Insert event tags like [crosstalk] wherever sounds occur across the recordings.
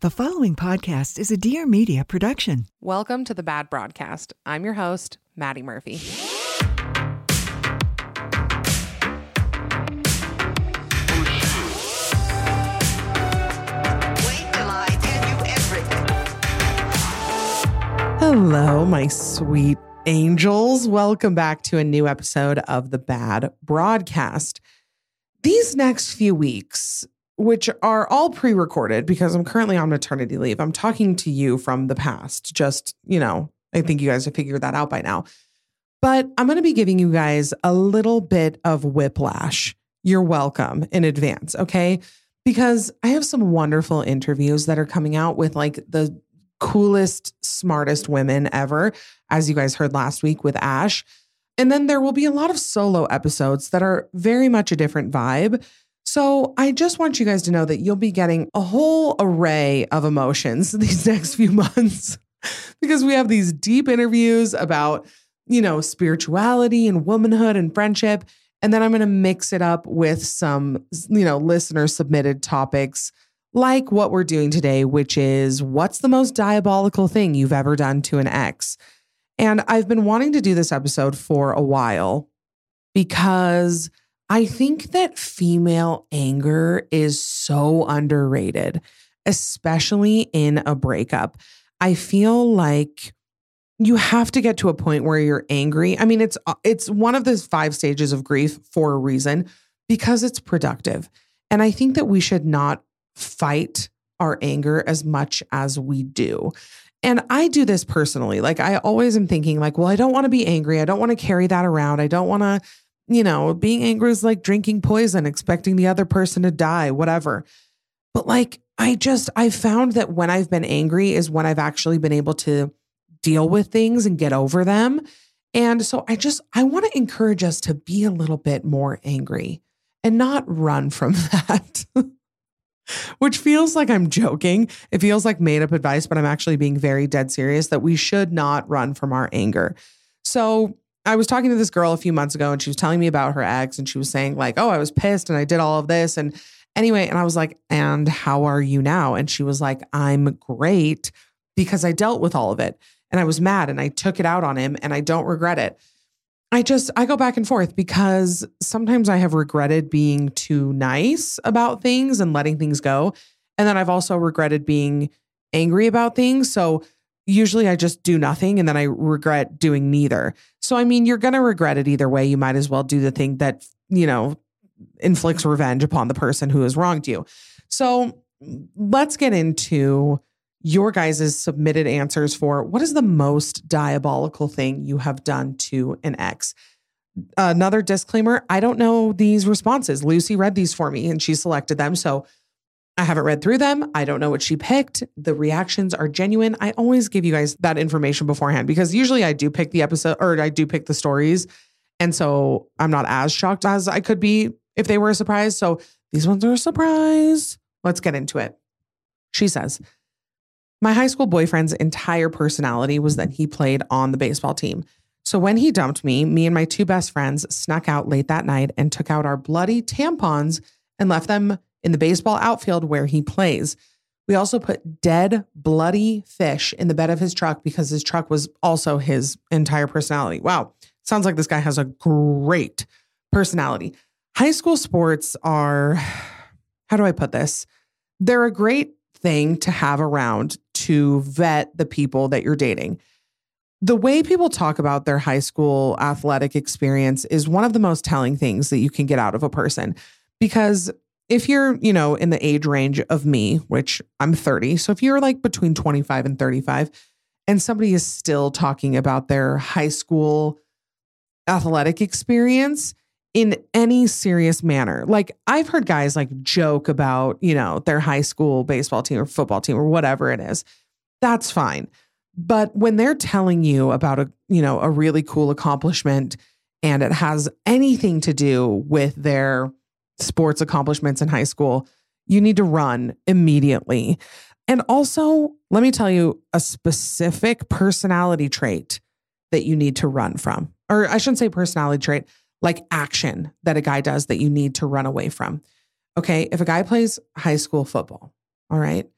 The following podcast is a Dear Media production. Welcome to the Bad Broadcast. I'm your host, Maddie Murphy. Wait till I tell you everything. Hello, my sweet angels. Welcome back to a new episode of the Bad Broadcast. These next few weeks, which are all pre recorded because I'm currently on maternity leave, I'm talking to you from the past. Just, you know, I think you guys have figured that out by now. But I'm going to be giving you guys a little bit of whiplash. You're welcome in advance, okay? Because I have some wonderful interviews that are coming out with like the coolest, smartest women ever, as you guys heard last week with Ash. And then there will be a lot of solo episodes that are very much a different vibe. So I just want you guys to know that you'll be getting a whole array of emotions [laughs] these next few months [laughs] because we have these deep interviews about, you know, spirituality and womanhood and friendship. And then I'm going to mix it up with some, you know, listener submitted topics like what we're doing today, which is what's the most diabolical thing you've ever done to an ex? And I've been wanting to do this episode for a while because I think that female anger is so underrated, especially in a breakup. I feel like you have to get to a point where you're angry. I mean, it's uh, it's one of the five stages of grief for a reason because it's productive. And I think that we should not fight our anger as much as we do. And I do this personally. Like I always am thinking like, well, I don't want to be angry. I don't want to carry that around. I don't want to, you know, being angry is like drinking poison, expecting the other person to die, whatever. But like I just I found that when I've been angry is when I've actually been able to deal with things and get over them. And so I just I want to encourage us to be a little bit more angry and not run [laughs] from that. Which feels like I'm joking. It feels like made up advice, but I'm actually being very dead serious that we should not run from our anger. So I was talking to this girl a few months ago and she was telling me about her ex and she was saying, like, oh, I was pissed and I did all of this. And anyway, and I was like, and how are you now? And she was like, I'm great because I dealt with all of it and I was mad and I took it out on him and I don't regret it. I just I go back and forth because sometimes I have regretted being too nice about things and letting things go. And then I've also regretted being angry about things. So usually I just do nothing and then I regret doing neither. So I mean, you're going to regret it either way. You might as well do the thing that, you know, inflicts revenge upon the person who has wronged you. So let's get into your guys' submitted answers for what is the most diabolical thing you have done to an ex. Another disclaimer I don't know these responses. Lucy read these for me and she selected them. So I haven't read through them. I don't know what she picked. The reactions are genuine. I always give you guys that information beforehand because usually I do pick the episode or I do pick the stories. And so I'm not as shocked as I could be if they were a surprise. So these ones are a surprise. Let's get into it. She says, my high school boyfriend's entire personality was that he played on the baseball team. So when he dumped me, me and my two best friends snuck out late that night and took out our bloody tampons and left them in the baseball outfield where he plays. We also put dead, bloody fish in the bed of his truck because his truck was also his entire personality. Wow. Sounds like this guy has a great personality. High school sports are, how do I put this? They're a great thing to have around to vet the people that you're dating. The way people talk about their high school athletic experience is one of the most telling things that you can get out of a person. Because if you're, you know, in the age range of me, which I'm 30, so if you're like between 25 and 35, and somebody is still talking about their high school athletic experience, in any serious manner. Like I've heard guys like joke about, you know, their high school baseball team or football team or whatever it is. That's fine. But when they're telling you about a, you know, a really cool accomplishment and it has anything to do with their sports accomplishments in high school, you need to run immediately. And also, let me tell you a specific personality trait that you need to run from. Or I shouldn't say personality trait, like action that a guy does that you need to run away from. Okay. If a guy plays high school football, all right,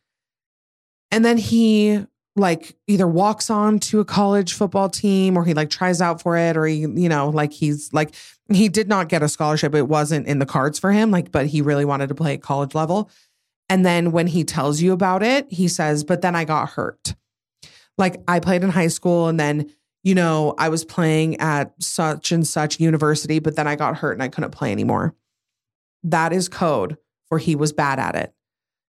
And then he like either walks on to a college football team or he like tries out for it or he, you know, like he's like he did not get a scholarship. It wasn't in the cards for him, like, but he really wanted to play at college level. And then when he tells you about it, he says, But then I got hurt. Like I played in high school and then, you know, I was playing at such and such university, but then I got hurt and I couldn't play anymore. That is code for he was bad at it.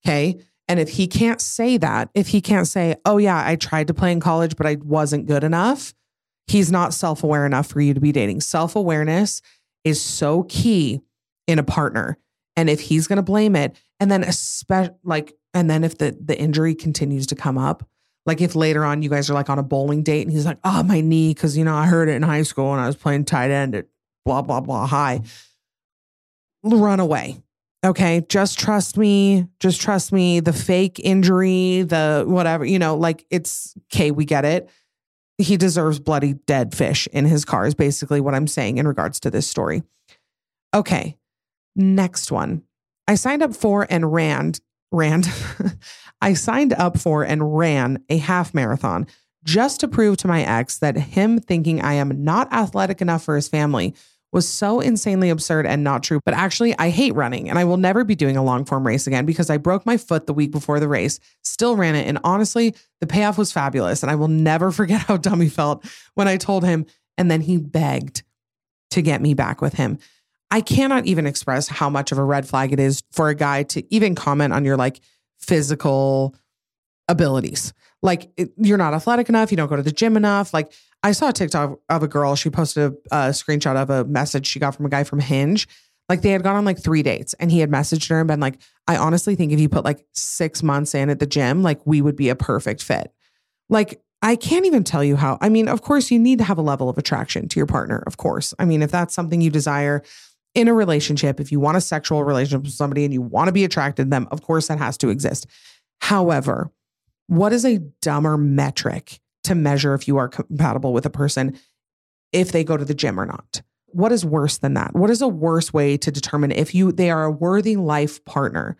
Okay. And if he can't say that, if he can't say, oh, yeah, I tried to play in college, but I wasn't good enough, he's not self aware enough for you to be dating. Self awareness is so key in a partner. And if he's going to blame it, and then especially like, and then if the the injury continues to come up, like if later on you guys are like on a bowling date and he's like, oh, my knee, because you know I heard it in high school and I was playing tight end at blah blah blah high. Run away. Okay, just trust me. Just trust me. The fake injury, the whatever, you know, like it's okay, we get it. He deserves bloody dead fish in his car, is basically what I'm saying in regards to this story. Okay, next one. I signed up for and ran, ran, [laughs] I signed up for and ran a half marathon just to prove to my ex that him thinking I am not athletic enough for his family was so insanely absurd and not true. But actually, I hate running and I will never be doing a long form race again because I broke my foot the week before the race, still ran it. And honestly, the payoff was fabulous. And I will never [laughs] forget how dumb he felt when I told him. And then he begged to get me back with him. I cannot even express how much of a red flag it is for a guy to even comment on your like physical abilities. Like you're not athletic enough, you don't go to the gym enough. Like I saw a TikTok of a girl, she posted a, a screenshot of a message she got from a guy from Hinge. Like they had gone on like three dates and he had messaged her and been like, I honestly think if you put like six months in at the gym, like we would be a perfect fit. Like I can't even tell you how. I mean, of course, you need to have a level of attraction to your partner, of course. I mean, if that's something you desire in a relationship, if you want a sexual relationship with somebody and you want to be attracted to them, of course, that has to exist. However, what is a dumber metric to measure if you are compatible with a person if they go to the gym or not? What is worse than that? What is a worse way to determine if you they are a worthy life partner?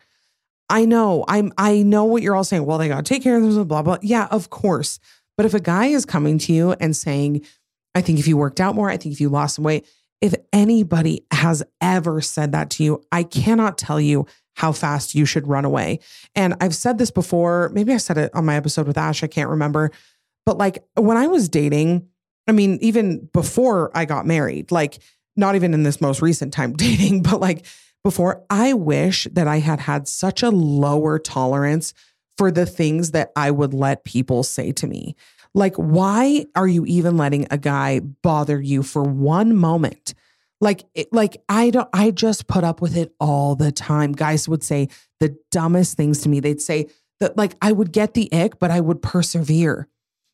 I know, I'm I know what you're all saying. Well, they gotta take care of this, blah, blah. Yeah, of course. But if a guy is coming to you and saying, I think if you worked out more, I think if you lost some weight, if anybody has ever said that to you, I cannot tell you how fast you should run away. And I've said this before. Maybe I said it on my episode with Ash. I can't remember. But like when I was dating, I mean, even before I got married, like not even in this most recent time [laughs] dating, but like before, I wish that I had had such a lower tolerance for the things that I would let people say to me. Like, why are you even letting a guy bother you for one moment? Like, it, like I don't, I just put up with it all the time. Guys would say the dumbest things to me. They'd say that, like, I would get the ick, but I would persevere.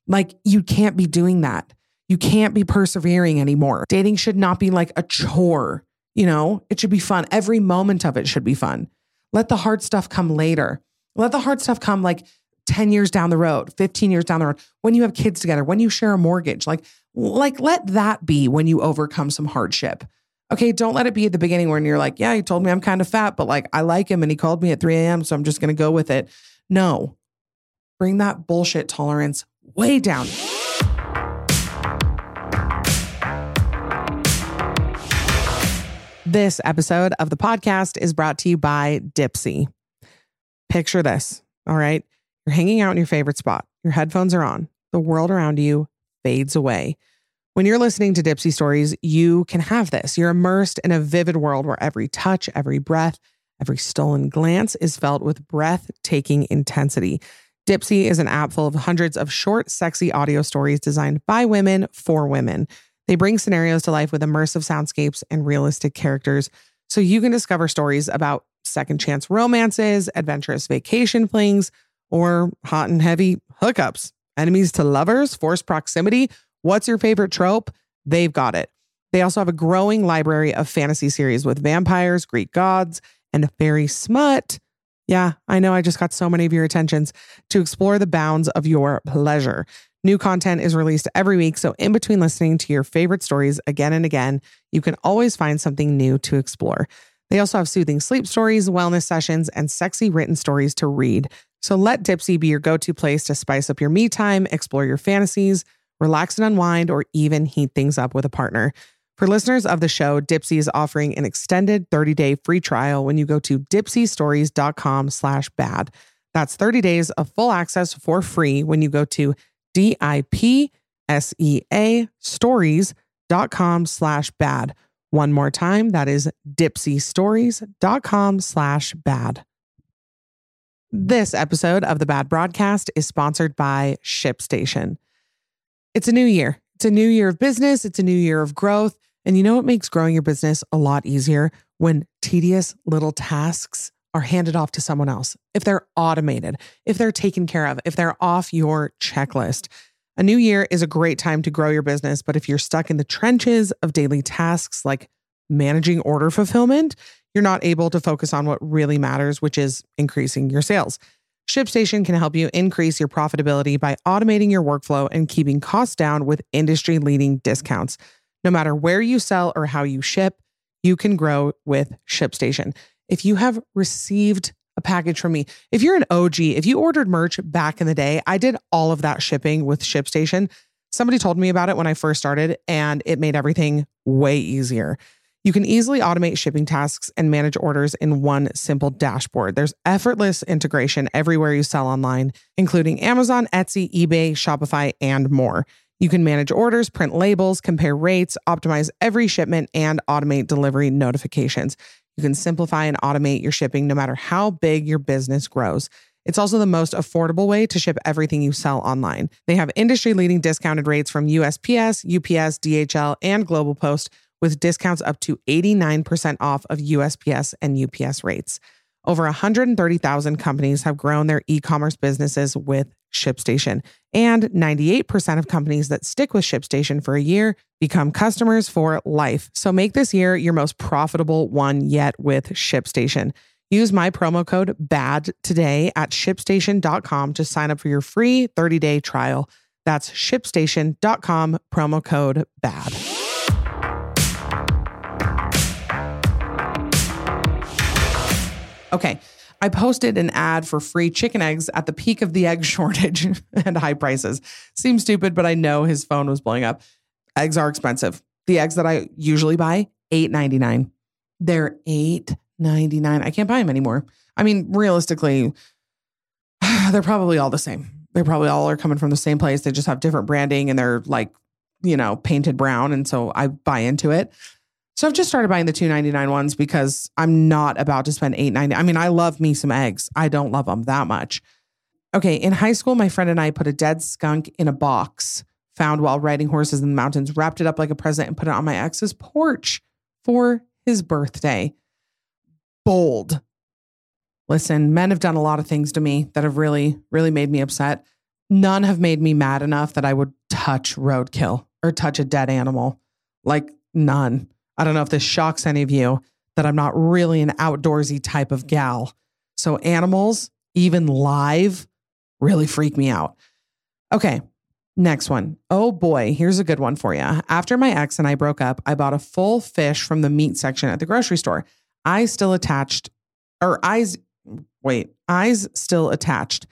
Like, you can't be doing that. You can't be persevering anymore. Dating should not be like a chore. You know, it should be fun. Every moment of it should be fun. Let the hard stuff come later. Let the hard stuff come like 10 years down the road, 15 years down the road, when you have kids together, when you share a mortgage. Like, like let that be when you overcome some hardship. Okay, don't let it be at the beginning when you're like, yeah, he told me I'm kind of fat, but like I like him and he called me at 3 a.m. So I'm just gonna go with it. No. Bring that bullshit tolerance way down. This episode of the podcast is brought to you by Dipsea. Picture this, all right? You're hanging out in your favorite spot, your headphones are on, the world around you fades away. When you're listening to Dipsea stories, you can have this. You're immersed in a vivid world where every touch, every breath, every stolen glance is felt with breathtaking intensity. Dipsea is an app full of hundreds of short, sexy audio stories designed by women for women. They bring scenarios to life with immersive soundscapes and realistic characters so you can discover stories about second chance romances, adventurous vacation flings, or hot and heavy hookups. Enemies to lovers, forced proximity. What's your favorite trope? They've got it. They also have a growing library of fantasy series with vampires, Greek gods, and a fairy smut. Yeah, I know I just got so many of your attentions to explore the bounds of your pleasure. New content is released every week, so in between listening to your favorite stories again and again, you can always find something new to explore. They also have soothing sleep stories, wellness sessions, and sexy written stories to read. So let Dipsea be your go to place to spice up your me time, explore your fantasies, relax and unwind, or even heat things up with a partner. For listeners of the show, Dipsea is offering an extended 30-day free trial when you go to dipseastories.com slash bad. That's 30 days of full access for free when you go to D-I-P-S-E-A stories.com slash bad. One more time, that is dipseastories.com slash bad. This episode of the Bad Broadcast is sponsored by ShipStation. It's a new year. It's a new year of business. It's a new year of growth. And you know what makes growing your business a lot easier? When tedious little tasks are handed off to someone else. If they're automated, if they're taken care of, if they're off your checklist. A new year is a great time to grow your business. But if you're stuck in the trenches of daily tasks like managing order fulfillment, you're not able to focus on what really matters, which is increasing your sales. ShipStation can help you increase your profitability by automating your workflow and keeping costs down with industry leading discounts. No matter where you sell or how you ship, you can grow with ShipStation. If you have received a package from me, if you're an OG, if you ordered merch back in the day, I did all of that shipping with ShipStation. Somebody told me about it when I first started, and it made everything way easier. You can easily automate shipping tasks and manage orders in one simple dashboard. There's effortless integration everywhere you sell online, including Amazon, Etsy, eBay, Shopify, and more. You can manage orders, print labels, compare rates, optimize every shipment, and automate delivery notifications. You can simplify and automate your shipping no matter how big your business grows. It's also the most affordable way to ship everything you sell online. They have industry leading discounted rates from USPS, UPS, DHL, and Global Post with discounts up to 89% off of USPS and UPS rates. Over 130,000 companies have grown their e commerce businesses with ShipStation, and 98% of companies that stick with ShipStation for a year become customers for life. So make this year your most profitable one yet with ShipStation. Use my promo code BAD today at shipstation.com to sign up for your free 30 day trial. That's shipstation.com, promo code BAD. Okay. I posted an ad for free chicken eggs at the peak of the egg [laughs] shortage and high prices. Seems stupid, but I know his phone was blowing up. Eggs are expensive. The eggs that I usually buy, $8.99. They're $8.99. I can't buy them anymore. I mean, realistically, [sighs] they're probably all the same. They probably all are coming from the same place. They just have different branding and they're like, you know, painted brown. And so I buy into it. So I've just started buying the two ninety nine ones because I'm not about to spend eight ninety. I mean, I love me some eggs. I don't love them that much. Okay, in high school, my friend and I put a dead skunk in a box found while riding horses in the mountains, wrapped it up like a present, and put it on my ex's porch for his birthday. Bold. Listen, men have done a lot of things to me that have really, really made me upset. None have made me mad enough that I would touch roadkill or touch a dead animal. Like, none. I don't know if this shocks any of you that I'm not really an outdoorsy type of gal. So animals, even live, really freak me out. Okay, next one. Oh boy, here's a good one for you. After my ex and I broke up, I bought a full fish from the meat section at the grocery store. I still attached, or eyes, wait, eyes still attached.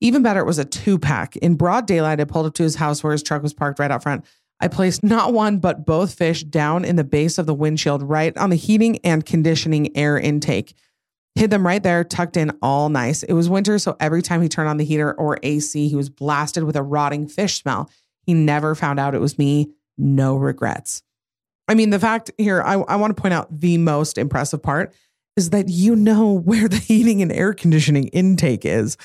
Even better, it was a two pack. In broad daylight, I pulled up to his house where his truck was parked right out front. I placed not one, but both fish down in the base of the windshield, right on the heating and conditioning air intake. Hid them right there, tucked in all nice. It was winter, so every time he turned on the heater or AC, he was blasted with a rotting fish smell. He never found out it was me. No regrets. I mean, the fact here, I, I want to point out the most impressive part is that you know where the heating and air conditioning intake is.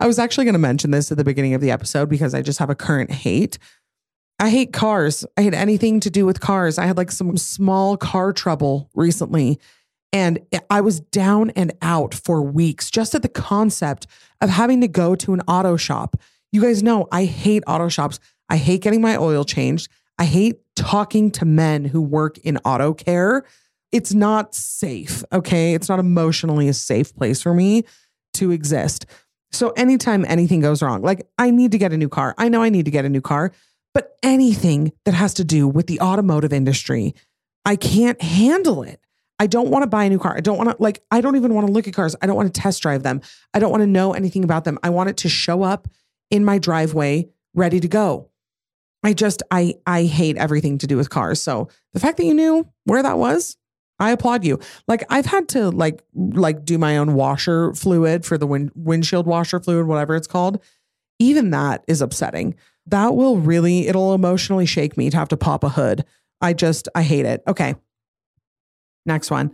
I was actually going to mention this at the beginning of the episode because I just have a current hate I hate cars. I hate anything to do with cars. I had like some small car trouble recently and I was down and out for weeks just at the concept of having to go to an auto shop. You guys know I hate auto shops. I hate getting my oil changed. I hate talking to men who work in auto care. It's not safe, okay? It's not emotionally a safe place for me to exist. So anytime anything goes wrong, like I need to get a new car. I know I need to get a new car. But anything that has to do with the automotive industry, I can't handle it. I don't want to buy a new car. I don't want to, like, I don't even want to look at cars. I don't want to test drive them. I don't want to know anything about them. I want it to show up in my driveway ready to go. I just, I, I hate everything to do with cars. So the fact that you knew where that was, I applaud you. Like I've had to like, like do my own washer fluid for the wind, windshield washer fluid, whatever it's called. Even that is upsetting. That will really, it'll emotionally shake me to have to pop a hood. I just, I hate it. Okay. Next one.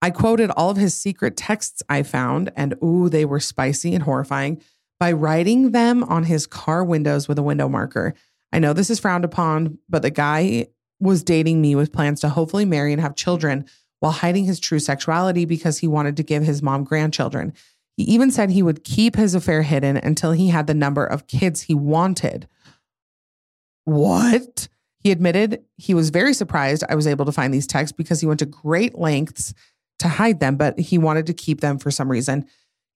I quoted all of his secret texts I found, and ooh, they were spicy and horrifying, by writing them on his car windows with a window marker. I know this is frowned upon, but the guy was dating me with plans to hopefully marry and have children while hiding his true sexuality because he wanted to give his mom grandchildren. He even said he would keep his affair hidden until he had the number of kids he wanted. What? He admitted he was very surprised I was able to find these texts because he went to great lengths to hide them, but he wanted to keep them for some reason.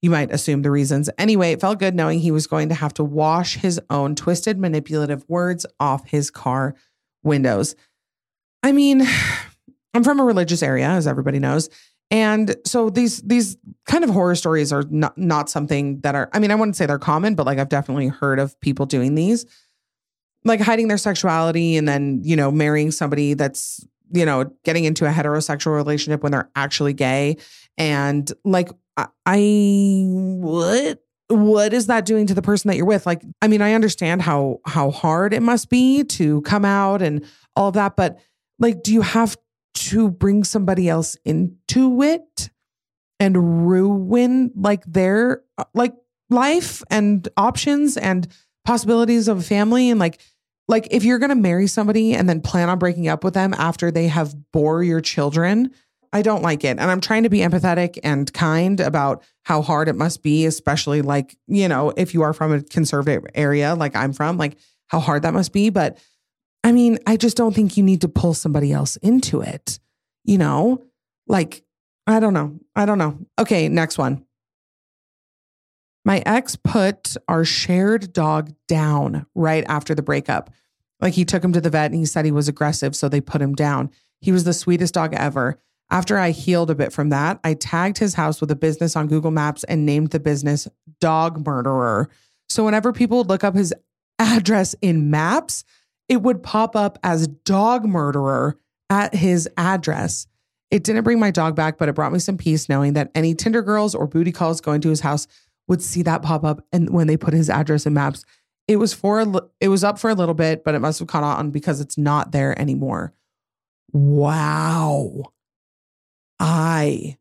You might assume the reasons. Anyway, it felt good knowing he was going to have to wash his own twisted, manipulative words off his car windows. I mean, I'm from a religious area, as everybody knows. And so these these kind of horror stories are not not something that are I mean, I wouldn't say they're common, but like I've definitely heard of people doing these like hiding their sexuality and then, you know, marrying somebody that's, you know, getting into a heterosexual relationship when they're actually gay. And like, I, I what? What is that doing to the person that you're with? Like, I mean, I understand how how hard it must be to come out and all of that, but like, do you have to bring somebody else into it and ruin like their uh, like life and options and possibilities of a family and like like if you're going to marry somebody and then plan on breaking up with them after they have bore your children i don't like it. And i'm trying to be empathetic and kind about how hard it must be especially like you know if you are from a conservative area like i'm from like how hard that must be. But i mean i just don't think you need to pull somebody else into it you know? Like i don't know. I don't know. Okay next one. My ex put our shared dog down right after the breakup. Like he took him to the vet and he said he was aggressive, so they put him down. He was the sweetest dog ever. After I healed a bit from that, I tagged his house with a business on Google Maps and named the business Dog Murderer. So whenever people would look up his address in maps, it would pop up as Dog Murderer at his address. It didn't bring my dog back, but it brought me some peace knowing that any Tinder girls or booty calls going to his house would see that pop up and when they put his address in maps it was for it was up for a little bit but it must have caught on because it's not there anymore. Wow. I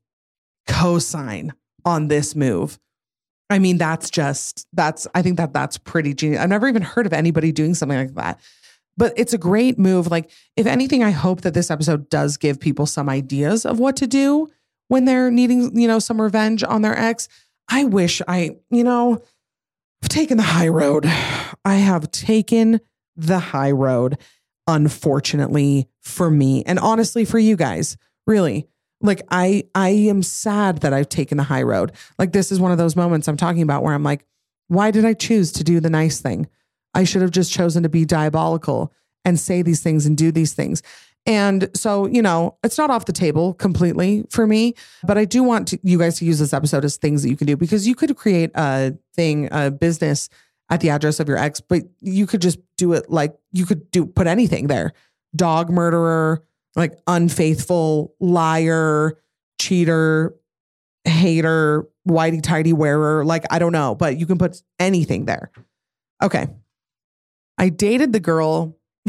co-sign on this move. I mean that's just that's i think that that's pretty genius i've never even heard of anybody doing something like that. But it's a great move. Like if anything i hope that this episode does give people some ideas of what to do when they're needing you know some revenge on their ex. I wish I, you know, I've taken the high road. I have taken the high road, unfortunately for me and honestly for you guys. Really. Like I I am sad that I've taken the high road. Like this is one of those moments I'm talking about where I'm like, why did I choose to do the nice thing? I should have just chosen to be diabolical and say these things and do these things. And so, you know, it's not off the table completely for me, but I do want to, you guys to use this episode as things that you can do because you could create a thing, a business at the address of your ex, but you could just do it like you could do put anything there. Dog murderer, like unfaithful, liar, cheater, hater, whitey tidy wearer, like I don't know, but you can put anything there. Okay. I dated the girl [laughs]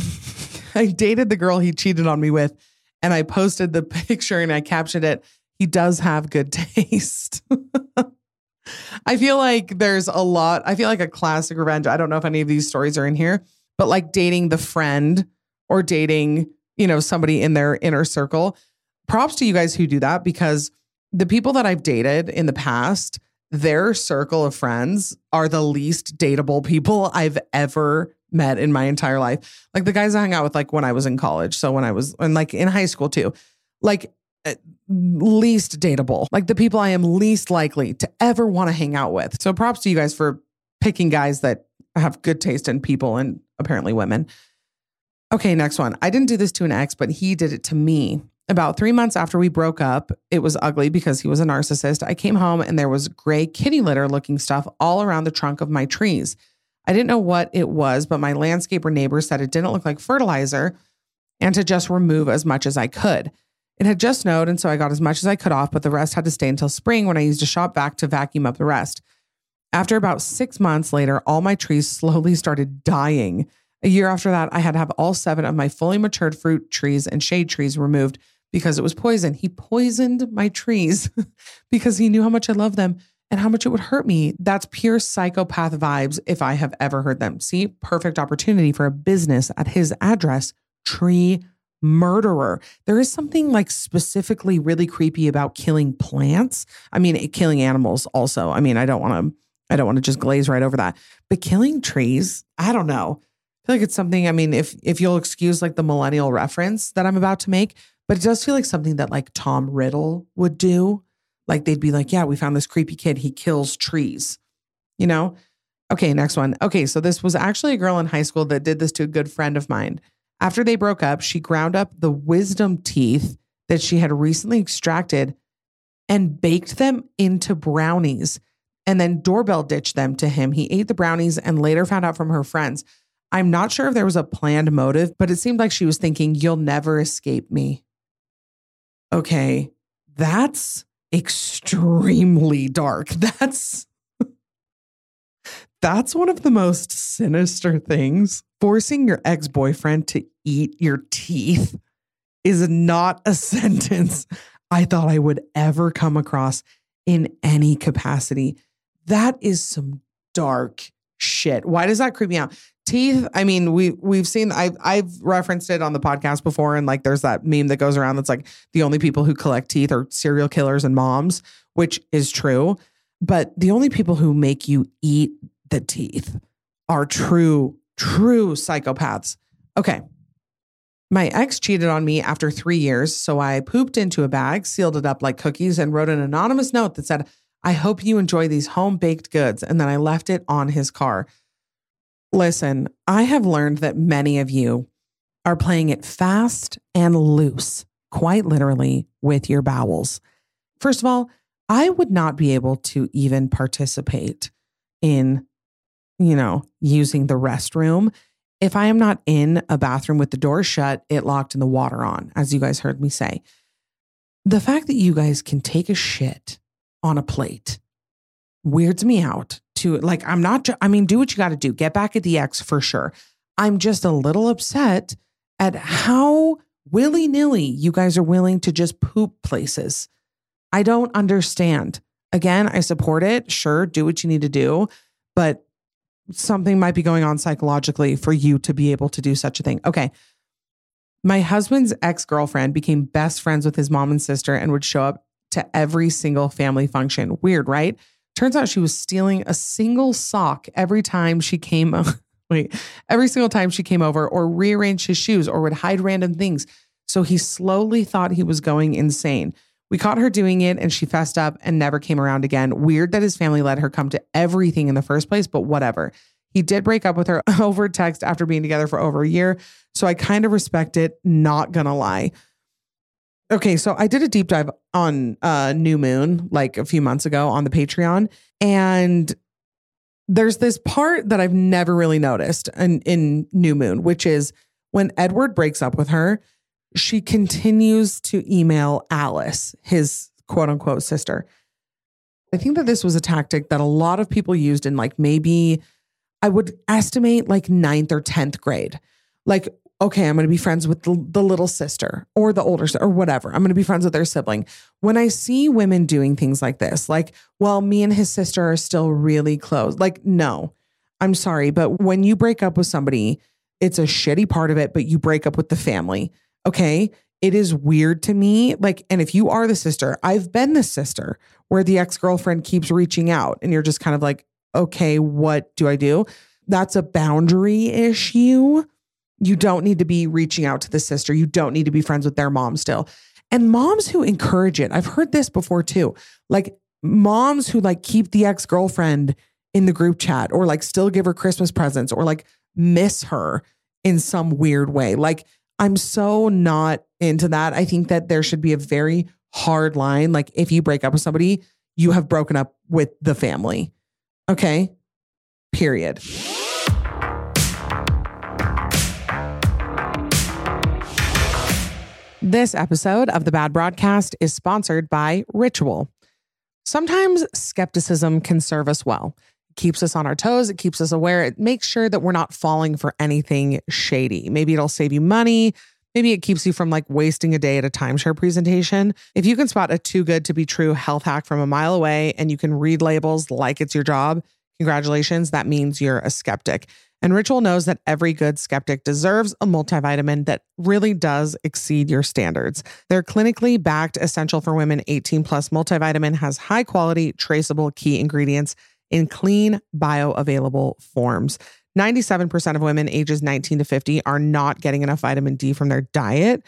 [laughs] I dated the girl he cheated on me with, and I posted the [laughs] picture and I captioned it. He does have good [laughs] taste. I feel like there's a lot. I feel like a classic revenge. I don't know if any of these stories are in here, but like dating the friend or dating, you know, somebody in their inner circle. Props to you guys who do that because the people that I've dated in the past, their circle of friends are the least dateable people I've ever met in my entire life. Like the guys I hung out with, like when I was in college. So when I was, and like in high school too, like uh, least dateable, like the people I am least likely to ever want to hang out with. So props to you guys for picking guys that have good taste in people and apparently women. Okay, next one. I didn't do this to an ex, but he did it to me. about three months after we broke up, it was ugly because he was a narcissist. I came home and there was gray kitty litter looking stuff all around the trunk of my trees. I didn't know what it was, but my landscaper neighbor said it didn't look like fertilizer and to just remove as much as I could. It had just snowed, and so I got as much as I could off, but the rest had to stay until spring when I used a shop vac to vacuum up the rest. After about six months later, all my trees slowly started dying. A year after that, I had to have all seven of my fully matured fruit trees and shade trees removed because it was poison. He poisoned my trees [laughs] because he knew how much I love them and how much it would hurt me. That's pure psychopath vibes if I have ever heard them. See, perfect opportunity for a business at his address, tree murderer. There is something like specifically really creepy about killing plants. I mean, eh, killing animals also. I mean, I don't want to I don't want to just glaze right over that. But killing trees, I don't know. I feel like it's something, I mean, if if you'll excuse like the millennial reference that I'm about to make, but it does feel like something that like Tom Riddle would do. Like they'd be like, yeah, we found this creepy kid. He kills trees, you know? Okay, next one. Okay, so this was actually a girl in high school that did this to a good friend of mine. After they broke up, she ground up the wisdom teeth that she had recently extracted and baked them into brownies and then doorbell ditched them to him. He ate the brownies and later found out from her friends. I'm not sure if there was a planned motive, but it seemed like she was thinking, You'll never escape me. Okay, that's extremely dark. [laughs] That's that's one of the most sinister things. Forcing your ex boyfriend to eat your teeth is not a [laughs] sentence I thought I would ever come across in any capacity. That is some dark shit. Why does that creep me out? Teeth, I mean, we we've seen I've I've referenced it on the podcast before, and like there's that meme that goes around that's like the only people who collect teeth are serial killers and moms, which is true. But the only people who make you eat the teeth are true, true psychopaths. Okay. My ex cheated on me after three years. So I pooped into a bag, sealed it up like cookies, and wrote an anonymous note that said, I hope you enjoy these home baked goods. And then I left it on his car. Listen, I have learned that many of you are playing it fast and loose, quite literally, with your bowels. First of all, I would not be able to even participate in, you know, using the restroom if I am not in a bathroom with the door shut, it locked and the water on, as you guys heard me say. The fact that you guys can take a shit on a plate weirds me out to like, I'm not, I mean, do what you got to do. Get back at the ex for sure. I'm just a little upset at how willy nilly you guys are willing to just poop places. I don't understand. Again, I support it. Sure, do what you need to do. But something might be going on psychologically for you to be able to do such a thing. Okay. My husband's ex girlfriend became best friends with his mom and sister and would show up to every single family function. Weird, right? Turns out she was stealing a single sock every time she came. [laughs] Wait, every single time she came over or rearranged his shoes or would hide random things. So he slowly thought he was going insane. We caught her doing it and she fessed up and never came around again. Weird that his family let her come to everything in the first place, but whatever. He did break up with her [laughs] over text after being together for over a year. So I kind of respect it, not gonna lie. Okay, so I did a deep dive on uh New Moon like a few months ago on the Patreon. And there's this part that I've never really noticed in, in New Moon, which is when Edward breaks up with her, she continues to email Alice, his quote unquote sister. I think that this was a tactic that a lot of people used in like maybe I would estimate like ninth or 10th grade. Like, okay, I'm going to be friends with the, the little sister or the older or whatever. I'm going to be friends with their sibling. When I see women doing things like this, like, well, me and his sister are still really close. Like, no, I'm sorry. But when you break up with somebody, it's a shitty part of it, but you break up with the family. Okay. It is weird to me. Like, and if you are the sister, I've been the sister where the ex girlfriend keeps reaching out and you're just kind of like, okay, what do I do? That's a boundary issue. You don't need to be reaching out to the sister. You don't need to be friends with their mom still. And moms who encourage it, I've heard this before too. Like moms who like keep the ex girlfriend in the group chat or like still give her Christmas presents or like miss her in some weird way. Like I'm so not into that. I think that there should be a very hard line. Like if you break up with somebody, you have broken up with the family. Okay. Period. This episode of the Bad Broadcast is sponsored by Ritual. Sometimes skepticism can serve us well. It keeps us on our toes, it keeps us aware, it makes sure that we're not falling for anything shady. Maybe it'll save you money. Maybe it keeps you from like wasting a day at a timeshare presentation. If you can spot a too good to be true health hack from a mile away and you can read labels like it's your job, congratulations, that means you're a skeptic. And Ritual knows that every good skeptic deserves a multivitamin that really does exceed your standards. Their clinically backed Essential for Women 18 Plus multivitamin has high quality, traceable key ingredients in clean, bioavailable forms. 97% of women ages 19 to 50 are not getting enough vitamin D from their diet.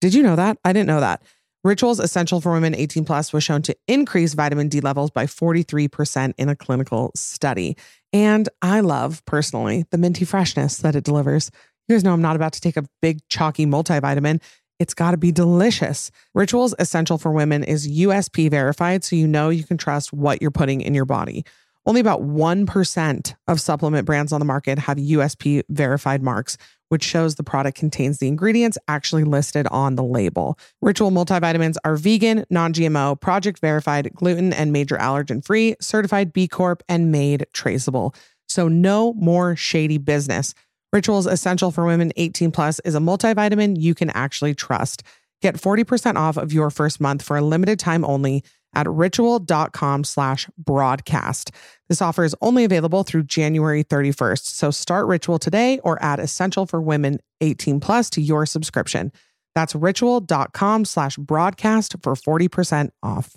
Did you know that? I didn't know that. Rituals Essential for Women 18 Plus was shown to increase vitamin D levels by 43% in a clinical study. And I love personally the minty freshness that it delivers. You guys know I'm not about to take a big chalky multivitamin. It's got to be delicious. Rituals Essential for Women is USP verified, so you know you can trust what you're putting in your body. Only about 1% of supplement brands on the market have USP verified marks, which shows the product contains the ingredients actually listed on the label. Ritual multivitamins are vegan, non GMO, project verified, gluten and major allergen free, certified B Corp, and made traceable. So, no more shady business. Rituals Essential for Women 18 Plus is a multivitamin you can actually trust. Get 40% off of your first month for a limited time only at ritual.com slash broadcast. This offer is only available through January 31st. So start Ritual today or add Essential for Women 18 plus to your subscription. That's ritual.com slash broadcast for 40% off.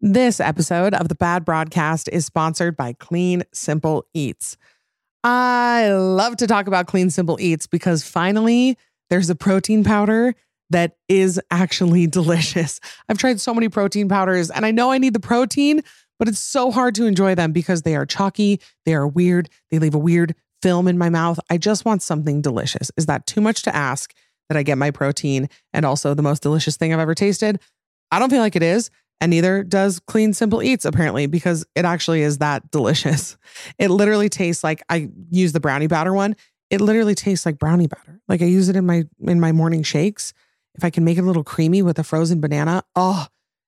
This episode of the Bad Broadcast is sponsored by Clean Simple Eats. I love to talk about Clean Simple Eats because finally there's a protein powder that is actually [laughs] delicious. I've tried so many protein powders and I know I need the protein, but it's so hard to enjoy them because they are chalky, they are weird, they leave a weird film in my mouth. I just want something delicious. Is that too much to ask that I get my protein and also the most delicious thing I've ever tasted? I don't feel like it is. And neither does Clean Simple Eats, apparently, because it actually is that [laughs] delicious. It literally tastes like I use the brownie batter one. It literally tastes like brownie batter. Like I use it in my in my morning shakes. If I can make it a little creamy with a frozen banana, oh,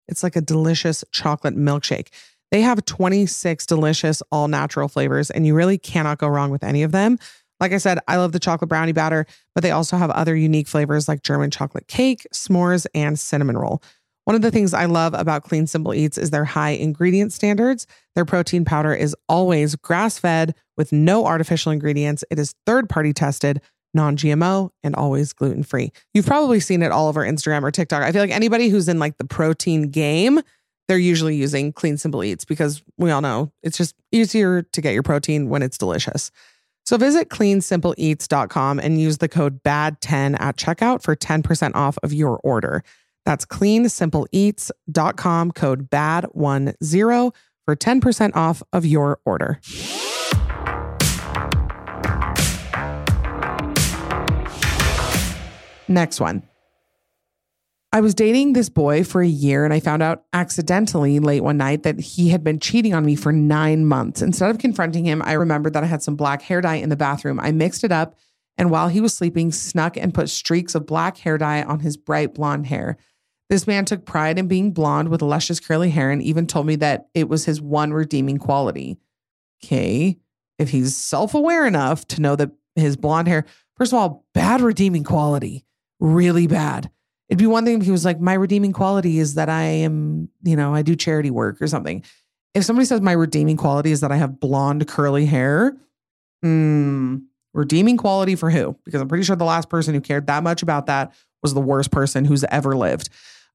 it's like a delicious chocolate milkshake. They have 26 delicious all natural flavors, and you really cannot go wrong with any of them. Like I said, I love the chocolate brownie batter, but they also have other unique flavors like German chocolate cake, s'mores, and cinnamon roll. One of the things I love about Clean Simple Eats is their high ingredient standards. Their protein powder is always grass fed with no artificial ingredients. It is third party tested, non GMO, and always gluten free. You've probably seen it all over Instagram or TikTok. I feel like anybody who's in like the protein game, they're usually using Clean Simple Eats because we all know it's just easier to get your protein when it's delicious. So visit cleansimpleeats.com and use the code BAD10 at checkout for 10% off of your order. That's cleansimpleeats.com, code BAD10 for 10% off of your order. Next one. I was dating this boy for a year and I found out accidentally late one night that he had been cheating on me for nine months. Instead of confronting him, I remembered that I had some black hair dye in the bathroom. I mixed it up and while he was sleeping, snuck and put streaks of black hair dye on his bright blonde hair. This man took pride in being blonde with luscious curly hair and even told me that it was his one redeeming quality. Okay. If he's self aware enough to know that his blonde hair, first of all, bad redeeming quality, really bad. It'd be one thing if he was like, my redeeming quality is that I am, you know, I do charity work or something. If somebody says my redeeming quality is that I have blonde curly hair, hmm, redeeming quality for who? Because I'm pretty sure the last person who cared that much about that was the worst person who's ever lived.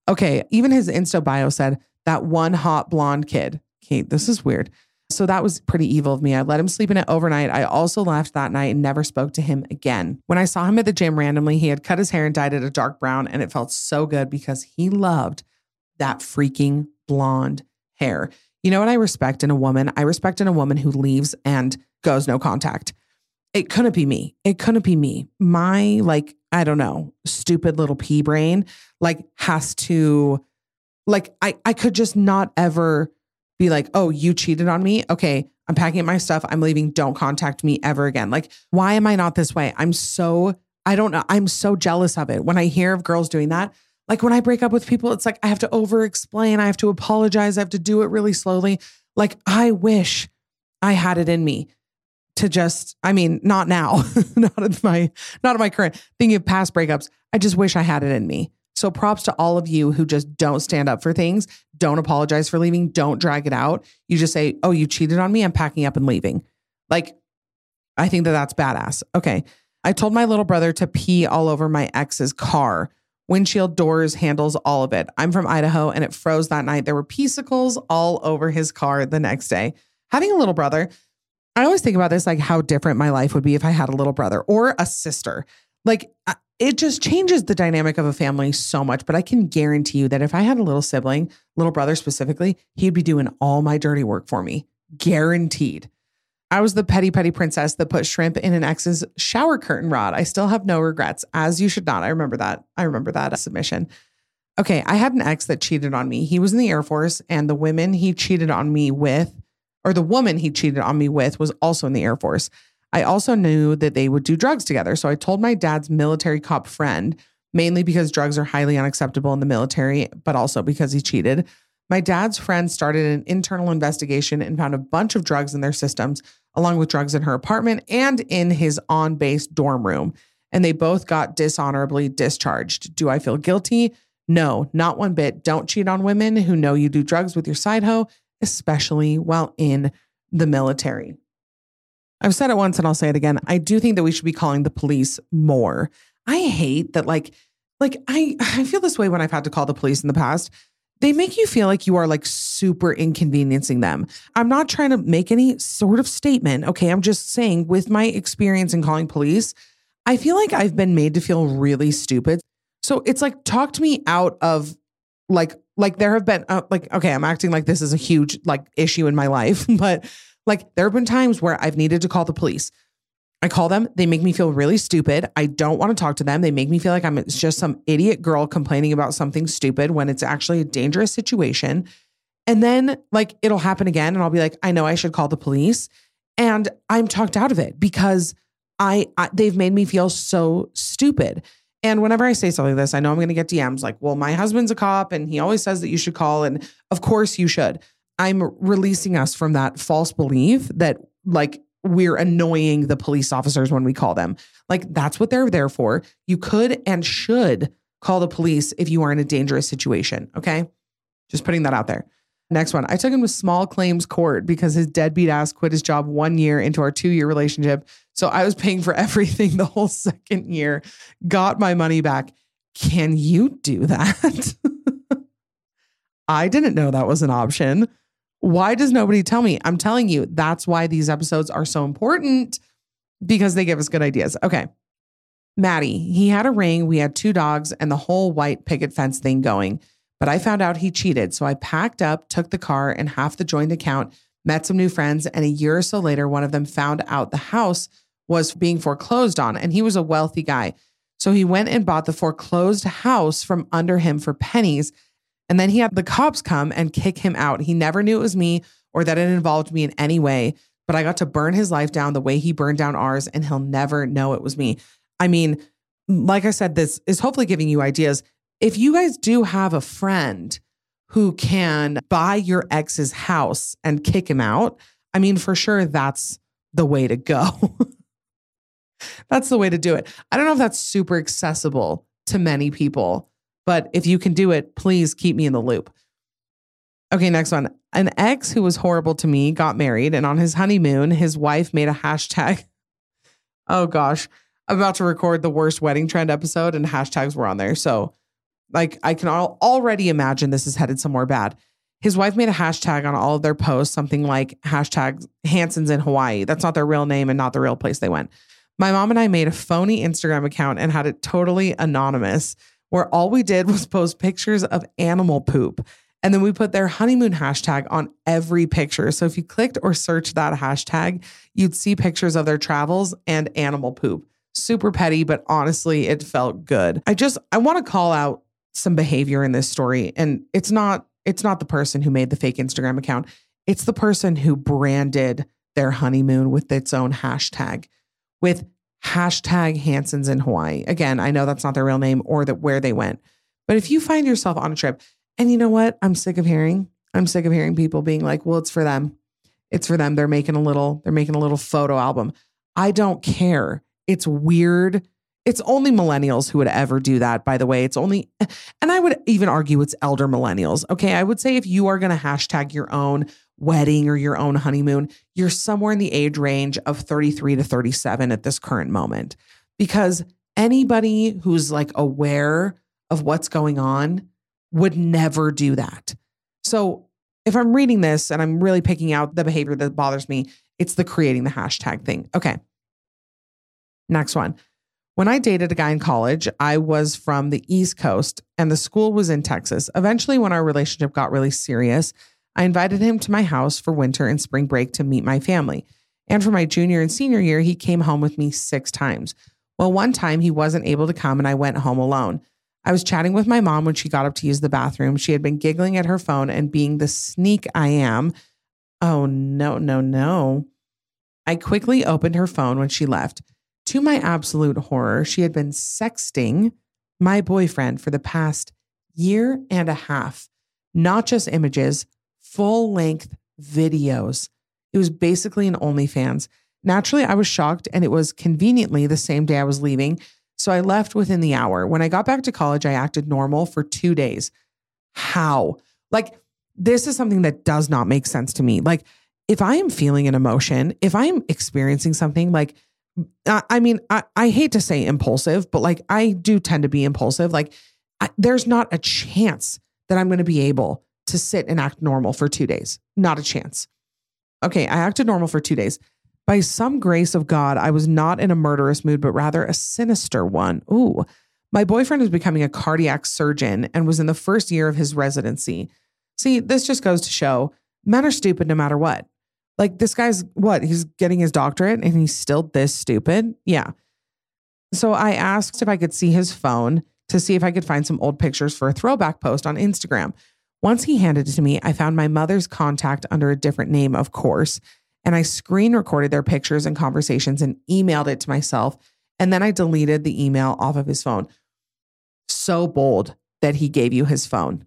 Okay, even his Insta bio said that one hot blonde kid. Kate, this is weird. So that was pretty evil of me. I let him sleep in it overnight. I also left that night and never spoke to him again. When I saw him at the gym randomly, he had cut his hair and dyed it a dark brown, and it felt so good because he loved that freaking blonde hair. You know what I respect in a woman? I respect in a woman who leaves and goes no contact. It couldn't be me. It couldn't be me. My like I don't know, stupid little pea brain, like has to, like, I, I could just not ever be like, oh, you cheated on me. Okay. I'm packing up my stuff. I'm leaving. Don't contact me ever again. Like, why am I not this way? I'm so, I don't know. I'm so jealous of it. When I hear of girls doing that, like when I break up with people, it's like I have to over explain. I have to apologize. I have to do it really slowly. Like, I wish I had it in me to just, I mean, not now, [laughs] not at my, not at my current thinking of past breakups. I just wish I had it in me. So props to all of you who just don't stand up for things, don't apologize for leaving, don't drag it out. You just say, "Oh, you cheated on me. I'm packing up and leaving." Like I think that that's badass. Okay. I told my little brother to pee all over my ex's car. Windshield, doors, handles, all of it. I'm from Idaho and it froze that night. There were piecicles all over his car the next day. Having a little brother, I always think about this like how different my life would be if I had a little brother or a sister. Like it just changes the dynamic of a family so much. But I can guarantee you that if I had a little sibling, little brother specifically, he'd be doing all my dirty work for me. Guaranteed. I was the petty, petty princess that put shrimp in an ex's shower curtain rod. I still have no regrets, as you should not. I remember that. I remember that submission. Okay, I had an ex that cheated on me. He was in the Air Force, and the women he cheated on me with, or the woman he cheated on me with, was also in the Air Force. I also knew that they would do drugs together. So I told my dad's military cop friend, mainly because drugs are highly unacceptable in the military, but also because he cheated. My dad's friend started an internal investigation and found a bunch of drugs in their systems, along with drugs in her apartment and in his on base dorm room. And they both got dishonorably discharged. Do I feel guilty? No, not one bit. Don't cheat on women who know you do drugs with your side hoe, especially while in the military. I've said it once and I'll say it again. I do think that we should be calling the police more. I hate that like like I I feel this way when I've had to call the police in the past. They make you feel like you are like super inconveniencing them. I'm not trying to make any sort of statement. Okay, I'm just saying with my experience in calling police, I feel like I've been made to feel really stupid. So it's like talked me out of like like there have been uh, like okay, I'm acting like this is a huge like issue in my life, [laughs] but like there have been times where I've needed to call the police. I call them, they make me feel really stupid. I don't want to talk to them. They make me feel like I'm just some idiot girl complaining about something stupid when it's actually a dangerous situation. And then like it'll happen again and I'll be like, I know I should call the police. And I'm talked out of it because I, I they've made me feel so stupid. And whenever I say something like this, I know I'm going to get DMs like, well, my husband's a cop and he always says that you should call. And of course you should. I'm releasing us from that false belief that like we're annoying the police officers when we call them. Like that's what they're there for. You could and should call the police if you are in a dangerous situation. Okay. Just putting that out there. Next one. I took him to small claims court because his deadbeat ass quit his job one year into our two year relationship. So I was paying for [laughs] everything the whole second year, got my money back. Can you do that? [laughs] I didn't know that was an option. Why does nobody tell me? I'm telling you, that's why these episodes are so important because they give us good ideas. Okay. Maddie, he had a ring, we had two dogs, and the whole white picket fence thing going. But I found out he cheated. So I packed up, took the car and half the joint account, met some new friends. And a year or so later, one of them found out the house was being foreclosed on, and he was a wealthy guy. So he went and bought the foreclosed house from under him for pennies and then he had the cops come and kick him out. He never knew it was me or that it involved me in any way, but I got to burn his life down the way he burned down ours, and he'll never know it was me. I mean, like I said, this is hopefully giving you ideas. If you guys do have a friend who can buy your ex's house and kick him out, I mean, for sure, that's the way to go. [laughs] that's the way to do it. I don't know if that's super accessible to many people. But if you can do it, please keep me in the loop. Okay, next one. An ex who was horrible to me got married, and on his honeymoon, his wife made a hashtag. [laughs] Oh gosh, I'm about to record the worst wedding trend episode, and hashtags were on there. So, like, I can all, already imagine this is headed somewhere bad. His wife made a hashtag on all of their posts, something like hashtag Hanson's in Hawaii. That's not their real name and not the real place they went. My mom and I made a phony Instagram account and had it totally anonymous where all we did was post pictures of animal poop. And then we put their honeymoon hashtag on every picture. So if you clicked or searched that hashtag, you'd see pictures of their travels and animal poop. super petty, but honestly, it felt good. I just I want to call out some behavior in this story and it's not it's not the person who made the fake Instagram account. It's the person who branded their honeymoon with its own hashtag with hashtag Hanson's in Hawaii. Again, I know that's not their real name or that where they went. But if you find yourself on a trip, and you know what? I'm sick of hearing. I'm sick of hearing people being like, well, it's for them. It's for them. They're making a little, they're making a little photo album. I don't care. It's weird. It's only millennials who would ever do that, by the way. It's only, and I would even argue it's elder millennials. Okay. I would say if you are going to hashtag your own wedding or your own honeymoon, you're somewhere in the age range of 33 to 37 at this current moment. Because anybody who's like aware of what's going on would never do that. So if I'm reading this and I'm really picking out the behavior that bothers me, it's the creating the hashtag thing. Okay. Next one. When I dated a guy in college, I was from the East Coast and the school was in Texas. Eventually, when our relationship got really serious, I invited him to my house for winter and spring break to meet my family. And for my junior and senior year, he came home with me six times. Well, one time he wasn't able to come and I went home alone. I was chatting with my mom when she got up to use the bathroom. She had been giggling at her phone and being the sneak I am. Oh, no, no, no. I quickly opened her phone when she left. To my absolute horror, she had been sexting my boyfriend for the past year and a half, not just images, full length videos. It was basically an OnlyFans. Naturally, I was shocked, and it was conveniently the same day I was leaving. So I left within the hour. When I got back to college, I acted normal for two days. How? Like, this is something that does not make sense to me. Like, if I am feeling an emotion, if I'm experiencing something like, I, I mean, I, I hate to say impulsive, but like I do tend to be impulsive. Like, I, there's not a chance that I'm going to be able to sit and act normal for two days. Not a chance. Okay, I acted normal for two days. By some grace of God, I was not in a murderous mood, but rather a sinister one. Ooh. My boyfriend is becoming a cardiac surgeon and was in the first year of his residency. See, this just goes to show men are stupid no matter what. Like this guy's what? He's getting his doctorate and he's still this stupid? Yeah. So I asked if I could see his phone to see if I could find some old pictures for a throwback post on Instagram. Once he handed it to me, I found my mother's contact under a different name, of course, and I screen recorded their pictures and conversations and emailed it to myself. And then I deleted the email off of his phone. So bold that he gave you his phone.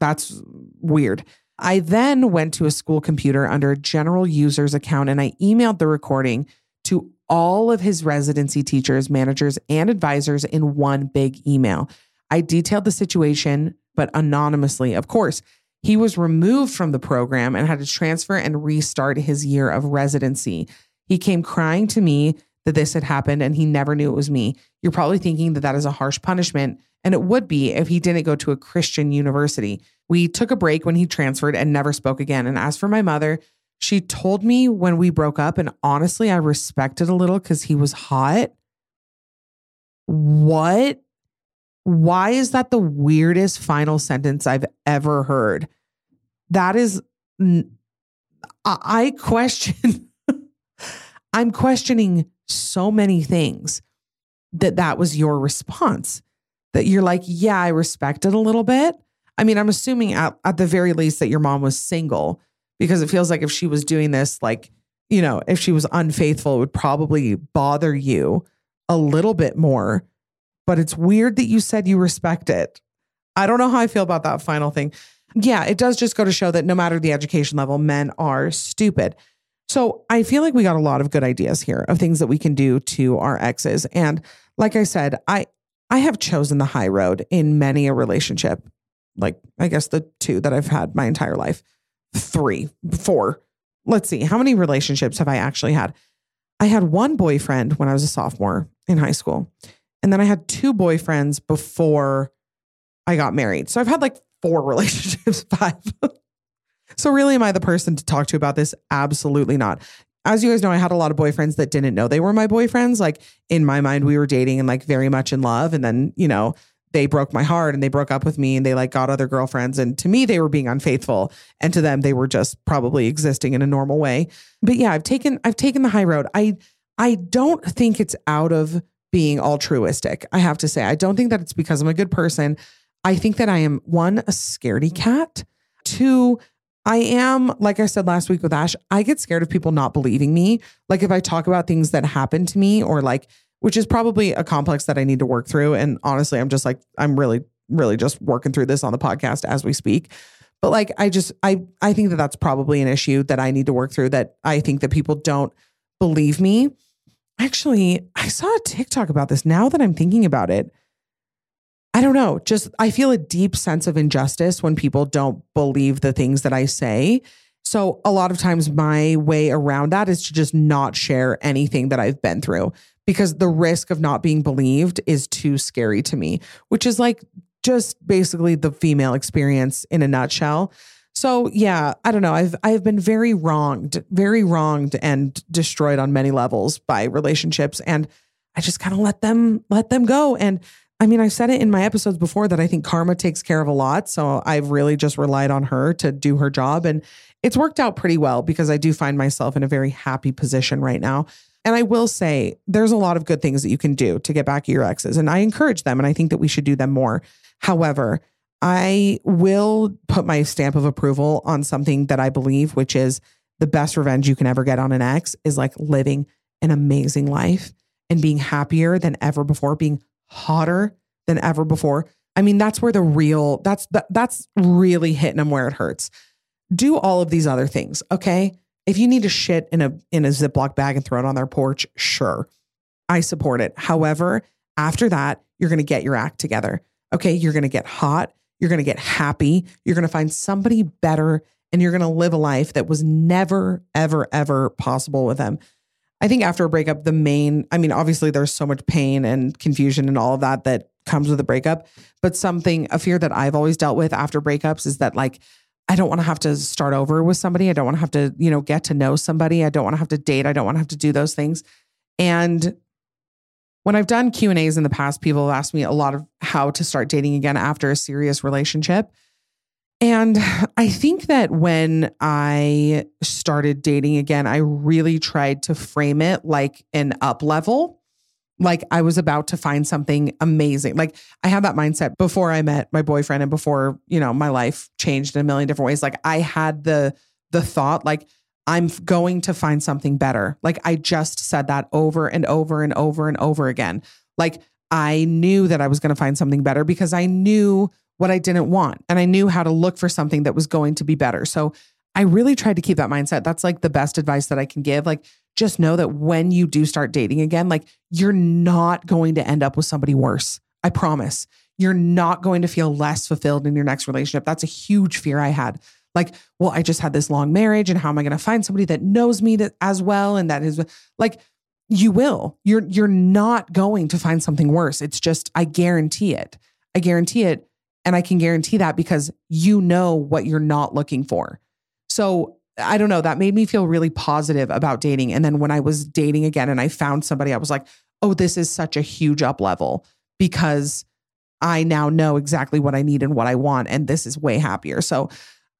That's weird. I then went to a school computer under a general user's account and I emailed the recording to all of his residency teachers, managers, and advisors in one big email. I detailed the situation, but anonymously, of course. He was removed from the program and had to transfer and restart his year of residency. He came crying to me that this had happened and he never knew it was me. You're probably thinking that that is a harsh punishment, and it would be if he didn't go to a Christian university. We took a break when he transferred and never spoke again. And as for my mother, she told me when we broke up, and honestly, I respected a little because he was hot. What? Why is that the weirdest final sentence I've ever heard? That is, I question, [laughs] I'm questioning so many things that that was your response. That you're like, yeah, I respect it a little bit. I mean, I'm assuming at, at the very least that your mom was single because it feels like if she was doing this, like, you know, if she was unfaithful, it would probably bother you a little bit more but it's weird that you said you respect it. I don't know how I feel about that final thing. Yeah, it does just go to show that no matter the education level, men are stupid. So I feel like we got a lot of good ideas here of things that we can do to our exes. And like I said, I I have chosen the high road in many a relationship. Like I guess the two that I've had my entire life. Three, four. Let's see. How many relationships have I actually had? I had one boyfriend when I was a sophomore in high school. And then I had two boyfriends before I got married. So I've had like four [laughs] relationships, five. so really, am I the person to talk to about this? Absolutely not. As you guys know, I had a lot of boyfriends that didn't know they were my boyfriends. Like in my mind, we were dating and like very much in love. And then, you know, they broke my heart and they broke up with me and they like got other girlfriends. And to me, they were being unfaithful. And to them, they were just probably existing in a normal way. But yeah, I've taken I've taken the high road. I I don't think it's out of being altruistic. I have to say, I don't think that it's because I'm a good person. I think that I am one, a scaredy cat. Two, I am, like I said last week with Ash, I get scared of people not believing me. Like if I talk about things that happened to me or like, which is probably a complex that I need to work through. And honestly, I'm just like, I'm really, really just working through this on the podcast as we speak. But like, I just, I, I think that that's probably an issue that I need to work through that I think that people don't believe me. Actually, I saw a TikTok about this now that I'm thinking about it. I don't know. Just I feel a deep sense of injustice when people don't believe the things that I say. So a lot of times my way around that is to just not share anything that I've been through because the risk of not being believed is too scary to me, which is like just basically the female experience in a nutshell. So yeah, I don't know. I've I've been very wronged, very wronged and destroyed on many levels by relationships and I just kind of let them let them go and I mean, I've said it in my episodes before that I think karma takes care of a lot. So I've really just relied on her to do her job. And it's worked out pretty well because I do find myself in a very happy position right now. And I will say there's a lot of good things that you can do to get back at your exes. And I encourage them. And I think that we should do them more. However, I will put my stamp of approval on something that I believe, which is the best revenge you can ever get on an ex is like living an amazing life and being happier than ever before, being hotter than ever before. I mean, that's where the real that's that, that's really hitting them where it hurts. Do all of these other things, okay? If you need to shit in a in a Ziploc bag and throw it on their porch, sure. I support it. However, after that, you're going to get your act together. Okay, you're going to get hot, you're going to get happy, you're going to find somebody better and you're going to live a life that was never ever ever possible with them. I think after a breakup, the main, I mean, obviously there's so much pain and confusion and all of that that comes with a breakup. But something, a fear that I've always dealt with after breakups is that like, I don't want to have to start over with somebody. I don't want to have to, you know, get to know somebody. I don't want to have to date. I don't want to have to do those things. And when I've done Q and A's in the past, people have asked me a lot of how to start dating again after a serious relationship. And I think that when I started dating again, I really tried to frame it like an up level. Like I was about to find something amazing. Like I had that mindset before I met my boyfriend and before, you know, my life changed in a million different ways. Like I had the the thought like I'm going to find something better. Like I just said that over and over and over and over again. Like I knew that I was going to find something better because I knew what I didn't want. And I knew how to look for something that was going to be better. So I really tried to keep that mindset. That's like the best advice that I can give. Like, just know that when you do start dating again, like you're not going to end up with somebody worse. I promise. You're not going to feel less fulfilled in your next relationship. That's a huge fear I had. Like, well, I just had this long marriage, and how am I going to find somebody that knows me that, as well? And that is like, you will. You're you're not going to find something worse. It's just, I guarantee it. I guarantee it and I can guarantee that because you know what you're not looking for. So I don't know, that made me feel really positive about dating. And then when I was dating again and I found somebody, I was like, oh, this is such a huge up level because I now know exactly what I need and what I want. And this is way happier. So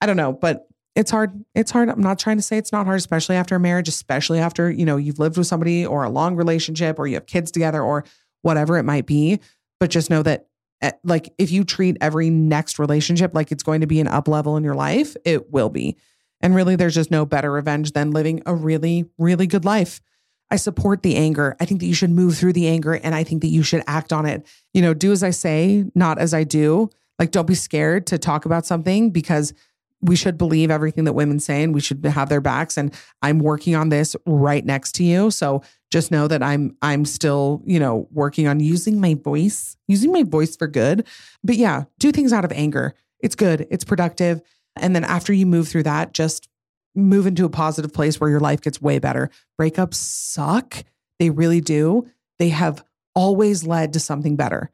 I don't know, but it's hard. It's hard. I'm not trying to say it's not hard, especially after a marriage, especially after, you know, you've lived with somebody or a long relationship or you have kids together or whatever it might be. But just know that Eh, like if you treat every next relationship like it's going to be an up level in your life, it will be. And really, there's just no better revenge than living a really, really good life. I support the anger. I think that you should move through the anger and I think that you should act on it. You know, do as I say, not as I do. Like, don't be scared to talk about something because we should believe everything that women say and we should have their backs. And I'm working on this right next to you. So just know that I'm I'm still, you know, working on using my voice, using my voice for good. But yeah, do things out of anger. It's good, it's productive. And then after you move through that, just move into a positive place where your life gets way better. Breakups suck. They really do. They have always led to something better.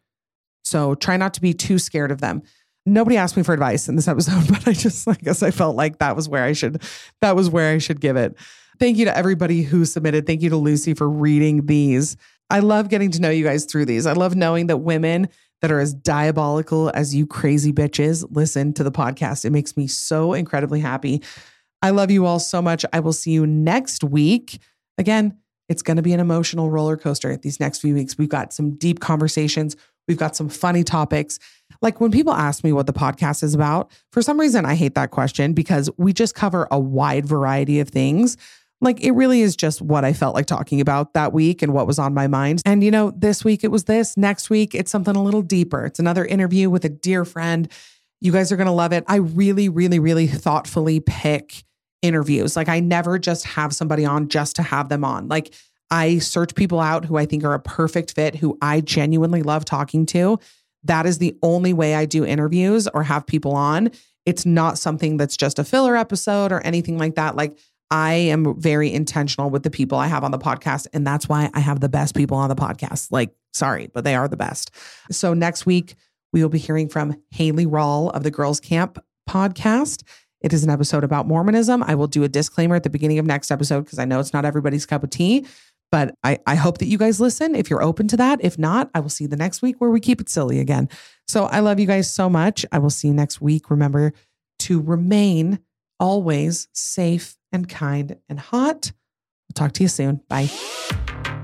So try not to be too scared of them. Nobody asked me for advice in this episode, [laughs] but I just I guess I felt like that was where I should that was where I should give it. Thank you to everybody who submitted. Thank you to Lucy for reading these. I love getting to know you guys through these. I love knowing that women that are as diabolical as you crazy bitches listen to the podcast. It makes me so incredibly happy. I love you all so much. I will see you next week. Again, It's going to be an emotional roller coaster these next few weeks. We've got some deep conversations. We've got some funny topics. Like when people ask me what the podcast is about, for some reason, I hate that question because we just cover a wide variety of things. Like it really is just what I felt like talking about that week and what was on my mind. And, you know, this week it was this. Next week, it's something a little deeper. It's another interview with a dear friend. You guys are going to love it. I really, really, really thoughtfully pick interviews. Like I never just have somebody on just to have them on. Like I search people out who I think are a perfect fit, who I genuinely love talking to. That is the only way I do interviews or have people on. It's not something that's just a filler episode or anything like that. Like I am very intentional with the people I have on the podcast. And that's why I have the best people on the podcast. Like, sorry, but they are the best. So next week, we will be hearing from Haley Rawl of the Girls Camp podcast. It is an episode about Mormonism. I will do a disclaimer at the beginning of next episode because I know it's not everybody's cup of tea. But I, I hope that you guys listen if you're open to that. If not, I will see you the next week where we keep it silly again. So I love you guys so much. I will see you next week. Remember to remain always safe and kind and hot. I'll talk to you soon. Bye.